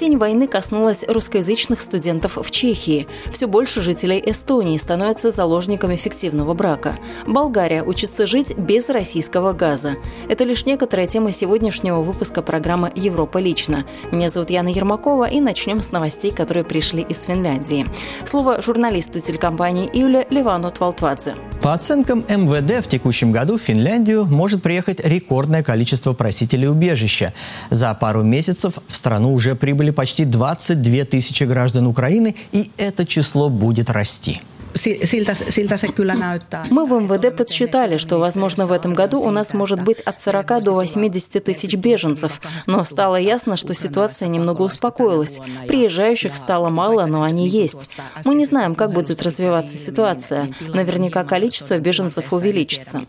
Тень войны коснулась русскоязычных студентов в Чехии. Все больше жителей Эстонии становятся заложниками фиктивного брака. Болгария учится жить без российского газа. Это лишь некоторая тема сегодняшнего выпуска программы «Европа лично». Меня зовут Яна Ермакова, и начнем с новостей, которые пришли из Финляндии. Слово журналисту телекомпании «Иуля» Ливану Твалтвадзе. По оценкам МВД, в текущем году в Финляндию может приехать рекордное количество просителей убежища. За пару месяцев в страну уже прибыли почти 22 тысячи граждан Украины, и это число будет расти. Мы в МВД подсчитали, что, возможно, в этом году у нас может быть от 40 до 80 тысяч беженцев. Но стало ясно, что ситуация немного успокоилась. Приезжающих стало мало, но они есть. Мы не знаем, как будет развиваться ситуация. Наверняка количество беженцев увеличится.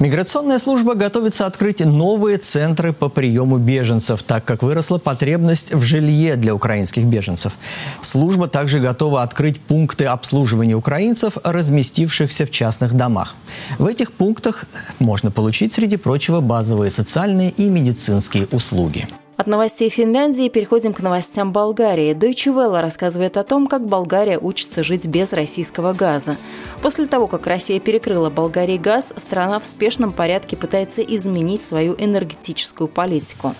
Миграционная служба готовится открыть новые центры по приему беженцев, так как выросла потребность в жилье для украинских беженцев. Служба также готова открыть пункты обслуживания украинцев, разместившихся в частных домах. В этих пунктах можно получить, среди прочего, базовые социальные и медицинские услуги. От новостей Финляндии переходим к новостям Болгарии. Deutsche Welle рассказывает о том, как Болгария учится жить без российского газа. После того, как Россия перекрыла Болгарии газ, страна в спешном порядке пытается изменить свою энергетическую политику.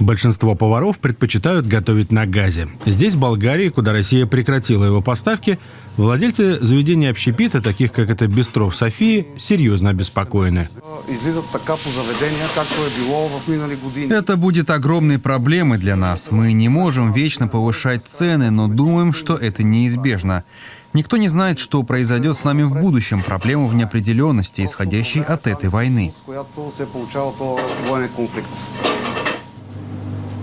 Большинство поваров предпочитают готовить на газе. Здесь, в Болгарии, куда Россия прекратила его поставки, владельцы заведений общепита, таких как это Бистро в Софии, серьезно обеспокоены. Это будет огромной проблемой для нас. Мы не можем вечно повышать цены, но думаем, что это неизбежно. Никто не знает, что произойдет с нами в будущем. Проблема в неопределенности, исходящей от этой войны.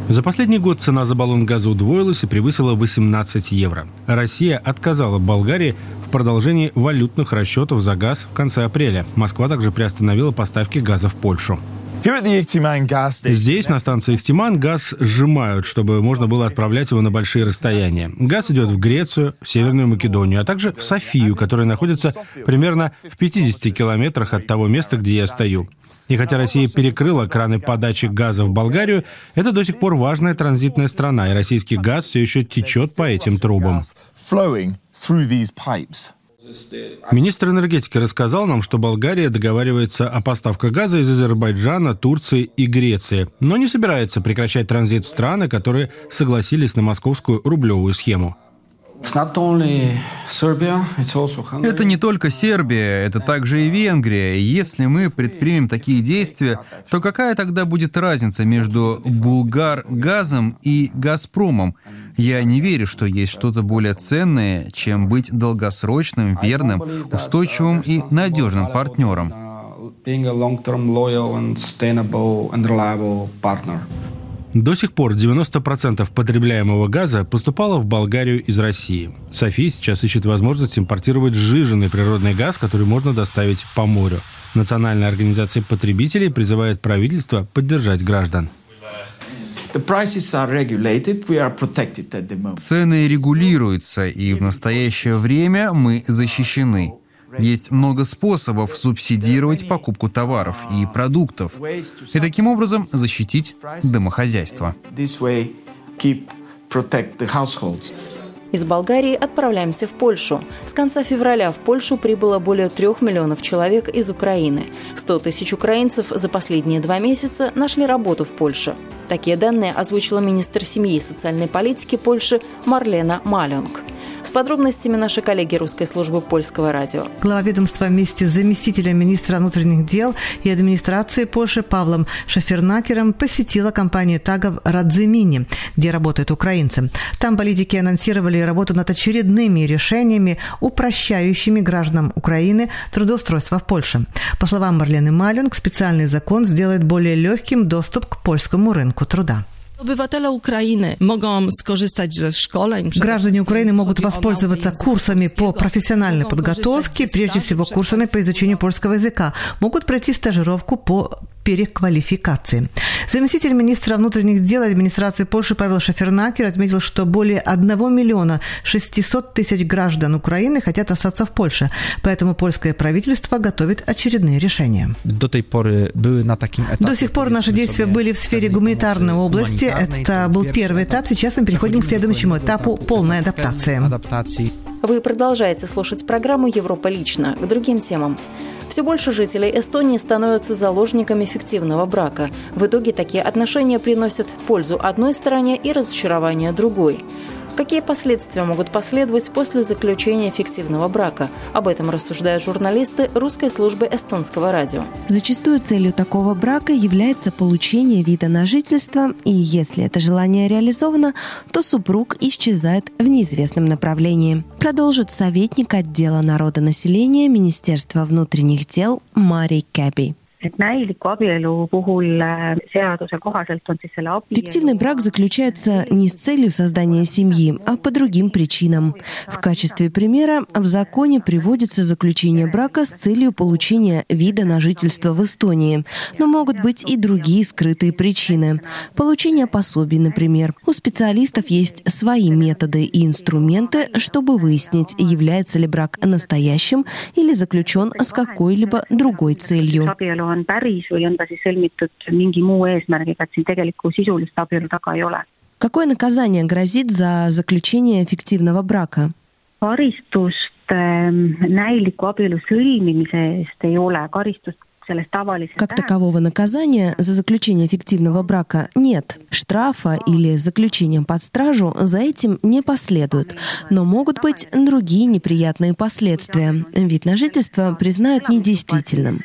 За последний год цена за баллон газа удвоилась и превысила 18 евро. Россия отказала Болгарии в продолжении валютных расчетов за газ в конце апреля. Москва также приостановила поставки газа в Польшу. Здесь, на станции Ихтиман, газ сжимают, чтобы можно было отправлять его на большие расстояния. Газ идет в Грецию, в Северную Македонию, а также в Софию, которая находится примерно в 50 километрах от того места, где я стою. И хотя Россия перекрыла краны подачи газа в Болгарию, это до сих пор важная транзитная страна, и российский газ все еще течет по этим трубам. Министр энергетики рассказал нам, что Болгария договаривается о поставках газа из Азербайджана, Турции и Греции, но не собирается прекращать транзит в страны, которые согласились на московскую рублевую схему. Это не только Сербия, это также и Венгрия. Если мы предпримем такие действия, то какая тогда будет разница между Булгар-газом и Газпромом? Я не верю, что есть что-то более ценное, чем быть долгосрочным, верным, устойчивым и надежным партнером. До сих пор 90% потребляемого газа поступало в Болгарию из России. София сейчас ищет возможность импортировать сжиженный природный газ, который можно доставить по морю. Национальная организация потребителей призывает правительство поддержать граждан. Цены регулируются, и в настоящее время мы защищены. Есть много способов субсидировать покупку товаров и продуктов и таким образом защитить домохозяйство. Из Болгарии отправляемся в Польшу. С конца февраля в Польшу прибыло более трех миллионов человек из Украины. 100 тысяч украинцев за последние два месяца нашли работу в Польше. Такие данные озвучила министр семьи и социальной политики Польши Марлена Маленг. С подробностями наши коллеги русской службы польского радио. Глава ведомства вместе с заместителем министра внутренних дел и администрации Польши Павлом Шафернакером посетила компанию тагов «Радземини», где работают украинцы. Там политики анонсировали работу над очередными решениями, упрощающими гражданам Украины трудоустройство в Польше. По словам Марлены Маленг, специальный закон сделает более легким доступ к польскому рынку труда. Obywatele Ukrainy mogą skorzystać ze szkoleń. Граждане Украины могут воспользоваться курсами по профессиональной подготовке, прежде всего курсами по изучению польского языка. Могут пройти стажировку по переквалификации. Заместитель министра внутренних дел администрации Польши Павел Шафернакер отметил, что более 1 миллиона 600 тысяч граждан Украины хотят остаться в Польше, поэтому польское правительство готовит очередные решения. До tej pory były na takim etapie. До сих пор наши действия были в сфере гуманитарной области. Это был первый этап. Сейчас мы переходим к следующему этапу – полной адаптации. Вы продолжаете слушать программу «Европа лично» к другим темам. Все больше жителей Эстонии становятся заложниками фиктивного брака. В итоге такие отношения приносят пользу одной стороне и разочарование другой. Какие последствия могут последовать после заключения фиктивного брака? Об этом рассуждают журналисты русской службы эстонского радио. Зачастую целью такого брака является получение вида на жительство, и если это желание реализовано, то супруг исчезает в неизвестном направлении. Продолжит советник отдела народонаселения Министерства внутренних дел Мари Кэби. Фиктивный брак заключается не с целью создания семьи, а по другим причинам. В качестве примера в законе приводится заключение брака с целью получения вида на жительство в Эстонии. Но могут быть и другие скрытые причины. Получение пособий, например. У специалистов есть свои методы и инструменты, чтобы выяснить, является ли брак настоящим или заключен с какой-либо другой целью on päris või on ta siis sõlmitud mingi muu eesmärgiga, et siin tegelikku sisulist abielu taga ei ole. Какое наказание грозит за заключение фиктивного брака? karistust näiliku abielu sõlmimise eest ei ole, karistust Как такового наказания за заключение фиктивного брака нет. Штрафа или заключением под стражу за этим не последует. Но могут быть другие неприятные последствия. Вид на жительство признают недействительным.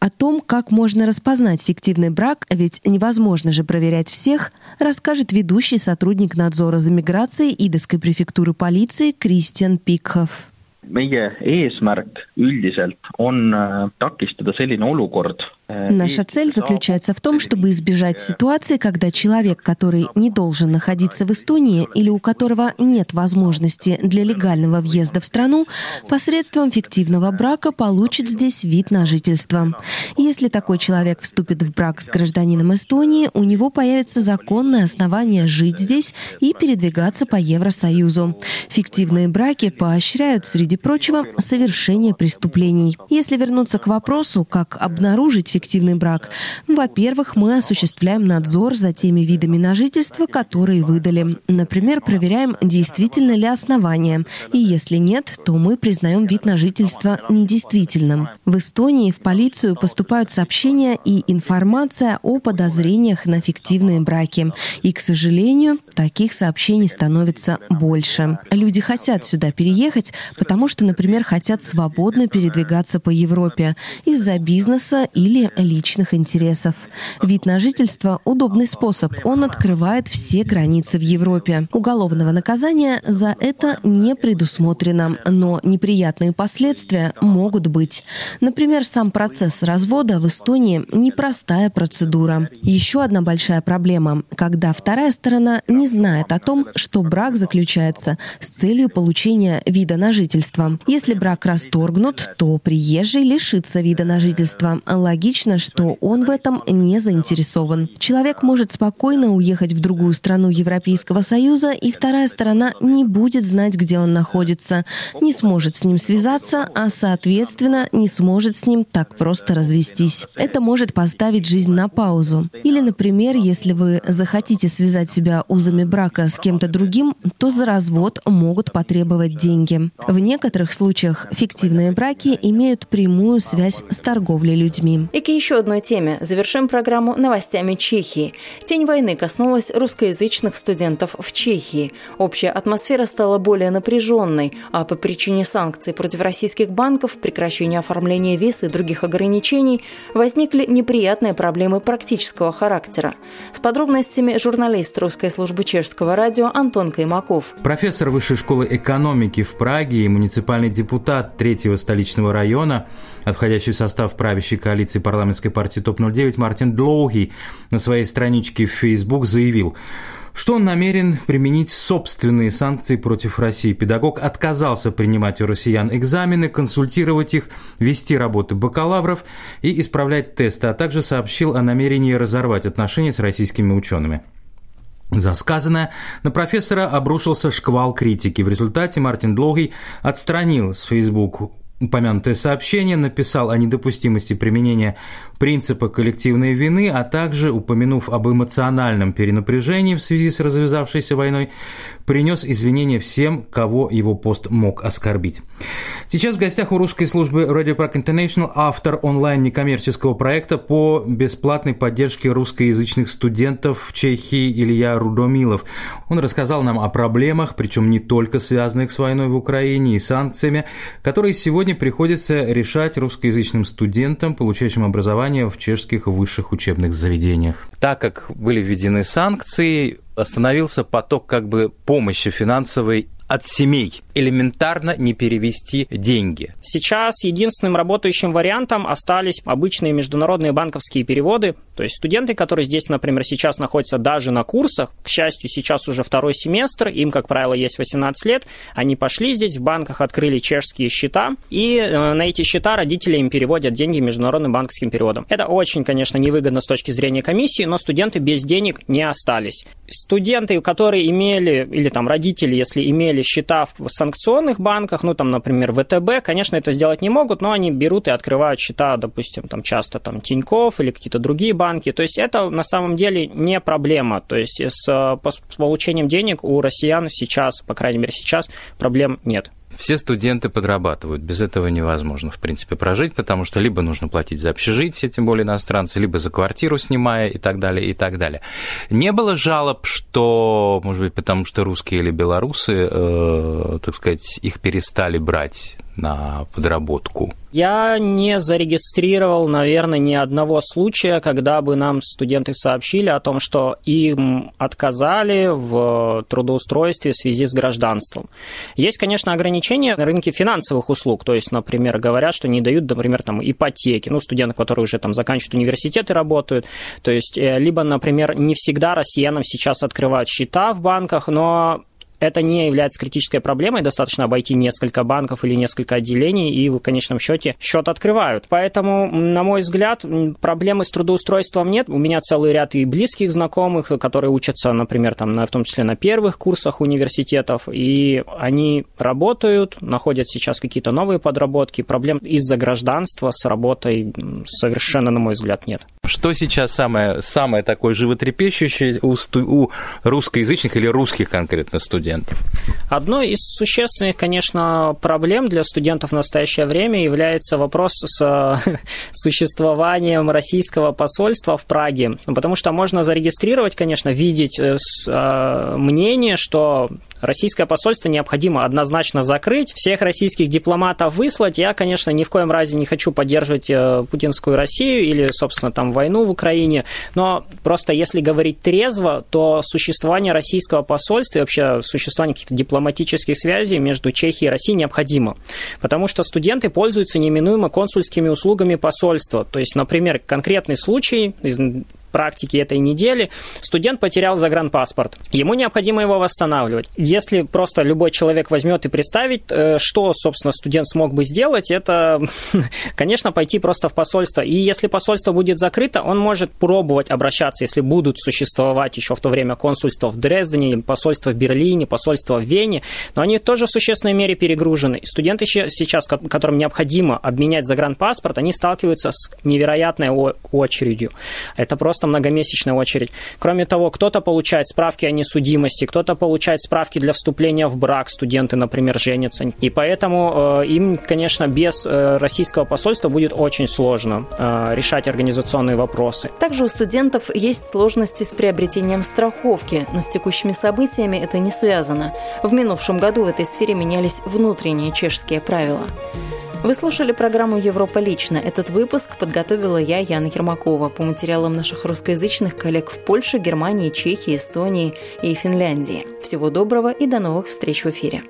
О том, как можно распознать фиктивный брак, ведь невозможно же проверять всех, расскажет ведущий сотрудник надзора за миграцией Идовской префектуры полиции Кристиан Пикхов. meie eesmärk üldiselt on takistada selline olukord, Наша цель заключается в том, чтобы избежать ситуации, когда человек, который не должен находиться в Эстонии или у которого нет возможности для легального въезда в страну, посредством фиктивного брака получит здесь вид на жительство. Если такой человек вступит в брак с гражданином Эстонии, у него появится законное основание жить здесь и передвигаться по Евросоюзу. Фиктивные браки поощряют, среди прочего, совершение преступлений. Если вернуться к вопросу, как обнаружить фиктивный брак. Во-первых, мы осуществляем надзор за теми видами на жительство, которые выдали. Например, проверяем, действительно ли основания. И если нет, то мы признаем вид на жительство недействительным. В Эстонии в полицию поступают сообщения и информация о подозрениях на фиктивные браки. И, к сожалению, таких сообщений становится больше. Люди хотят сюда переехать, потому что, например, хотят свободно передвигаться по Европе из-за бизнеса или личных интересов. Вид на жительство – удобный способ. Он открывает все границы в Европе. Уголовного наказания за это не предусмотрено, но неприятные последствия могут быть. Например, сам процесс развода в Эстонии – непростая процедура. Еще одна большая проблема – когда вторая сторона не знает о том, что брак заключается с целью получения вида на жительство. Если брак расторгнут, то приезжий лишится вида на жительство. Логично логично, что он в этом не заинтересован. Человек может спокойно уехать в другую страну Европейского Союза, и вторая сторона не будет знать, где он находится, не сможет с ним связаться, а, соответственно, не сможет с ним так просто развестись. Это может поставить жизнь на паузу. Или, например, если вы захотите связать себя узами брака с кем-то другим, то за развод могут потребовать деньги. В некоторых случаях фиктивные браки имеют прямую связь с торговлей людьми. К еще одной теме завершим программу новостями Чехии. Тень войны коснулась русскоязычных студентов в Чехии. Общая атмосфера стала более напряженной, а по причине санкций против российских банков, прекращения оформления виз и других ограничений возникли неприятные проблемы практического характера. С подробностями журналист русской службы чешского радио Антон Каймаков. Профессор Высшей школы экономики в Праге и муниципальный депутат третьего столичного района, входящий в состав правящей коалиции парламентской партии ТОП-09 Мартин Длоуги на своей страничке в Facebook заявил, что он намерен применить собственные санкции против России. Педагог отказался принимать у россиян экзамены, консультировать их, вести работы бакалавров и исправлять тесты, а также сообщил о намерении разорвать отношения с российскими учеными. За сказанное на профессора обрушился шквал критики. В результате Мартин Длогий отстранил с Facebook упомянутое сообщение, написал о недопустимости применения принципа коллективной вины, а также, упомянув об эмоциональном перенапряжении в связи с развязавшейся войной, принес извинения всем, кого его пост мог оскорбить. Сейчас в гостях у русской службы Radio Prague International автор онлайн-некоммерческого проекта по бесплатной поддержке русскоязычных студентов в Чехии Илья Рудомилов. Он рассказал нам о проблемах, причем не только связанных с войной в Украине и санкциями, которые сегодня приходится решать русскоязычным студентам, получающим образование в чешских высших учебных заведениях. Так как были введены санкции, остановился поток как бы помощи финансовой от семей. Элементарно не перевести деньги. Сейчас единственным работающим вариантом остались обычные международные банковские переводы. То есть студенты, которые здесь, например, сейчас находятся даже на курсах, к счастью, сейчас уже второй семестр, им, как правило, есть 18 лет, они пошли здесь, в банках открыли чешские счета, и э, на эти счета родители им переводят деньги международным банковским переводом. Это очень, конечно, невыгодно с точки зрения комиссии, но студенты без денег не остались. Студенты, которые имели, или там родители, если имели имели счета в санкционных банках, ну, там, например, ВТБ, конечно, это сделать не могут, но они берут и открывают счета, допустим, там, часто там Тиньков или какие-то другие банки. То есть это на самом деле не проблема. То есть с, с получением денег у россиян сейчас, по крайней мере, сейчас проблем нет. Все студенты подрабатывают. Без этого невозможно, в принципе, прожить, потому что либо нужно платить за общежитие, тем более иностранцы, либо за квартиру снимая и так далее, и так далее. Не было жалоб, что, может быть, потому что русские или белорусы, э, так сказать, их перестали брать на подработку? Я не зарегистрировал, наверное, ни одного случая, когда бы нам студенты сообщили о том, что им отказали в трудоустройстве в связи с гражданством. Есть, конечно, ограничения на рынке финансовых услуг, то есть, например, говорят, что не дают, например, там, ипотеки, ну, студенты, которые уже там заканчивают университеты, работают, то есть, э, либо, например, не всегда россиянам сейчас открывают счета в банках, но это не является критической проблемой, достаточно обойти несколько банков или несколько отделений, и в конечном счете счет открывают. Поэтому, на мой взгляд, проблемы с трудоустройством нет. У меня целый ряд и близких знакомых, которые учатся, например, там, на, в том числе на первых курсах университетов, и они работают, находят сейчас какие-то новые подработки. Проблем из-за гражданства с работой совершенно, на мой взгляд, нет. Что сейчас самое, самое такое животрепещущее у, у русскоязычных или русских конкретно студентов? Одной из существенных, конечно, проблем для студентов в настоящее время является вопрос с существованием российского посольства в Праге. Потому что можно зарегистрировать, конечно, видеть э, э, мнение, что российское посольство необходимо однозначно закрыть, всех российских дипломатов выслать. Я, конечно, ни в коем разе не хочу поддерживать э, путинскую Россию или, собственно, там войну в Украине, но просто если говорить трезво, то существование российского посольства и вообще существование каких-то дипломатических связей между Чехией и Россией необходимо, потому что студенты пользуются неминуемо консульскими услугами посольства. То есть, например, конкретный случай из практики этой недели, студент потерял загранпаспорт. Ему необходимо его восстанавливать. Если просто любой человек возьмет и представить, э, что, собственно, студент смог бы сделать, это, конечно, пойти просто в посольство. И если посольство будет закрыто, он может пробовать обращаться, если будут существовать еще в то время консульства в Дрездене, посольство в Берлине, посольство в Вене, но они тоже в существенной мере перегружены. Студенты сейчас, которым необходимо обменять загранпаспорт, они сталкиваются с невероятной очередью. Это просто просто многомесячная очередь. Кроме того, кто-то получает справки о несудимости, кто-то получает справки для вступления в брак, студенты, например, женятся. И поэтому э, им, конечно, без э, российского посольства будет очень сложно э, решать организационные вопросы. Также у студентов есть сложности с приобретением страховки, но с текущими событиями это не связано. В минувшем году в этой сфере менялись внутренние чешские правила. Вы слушали программу «Европа лично». Этот выпуск подготовила я, Яна Ермакова, по материалам наших русскоязычных коллег в Польше, Германии, Чехии, Эстонии и Финляндии. Всего доброго и до новых встреч в эфире.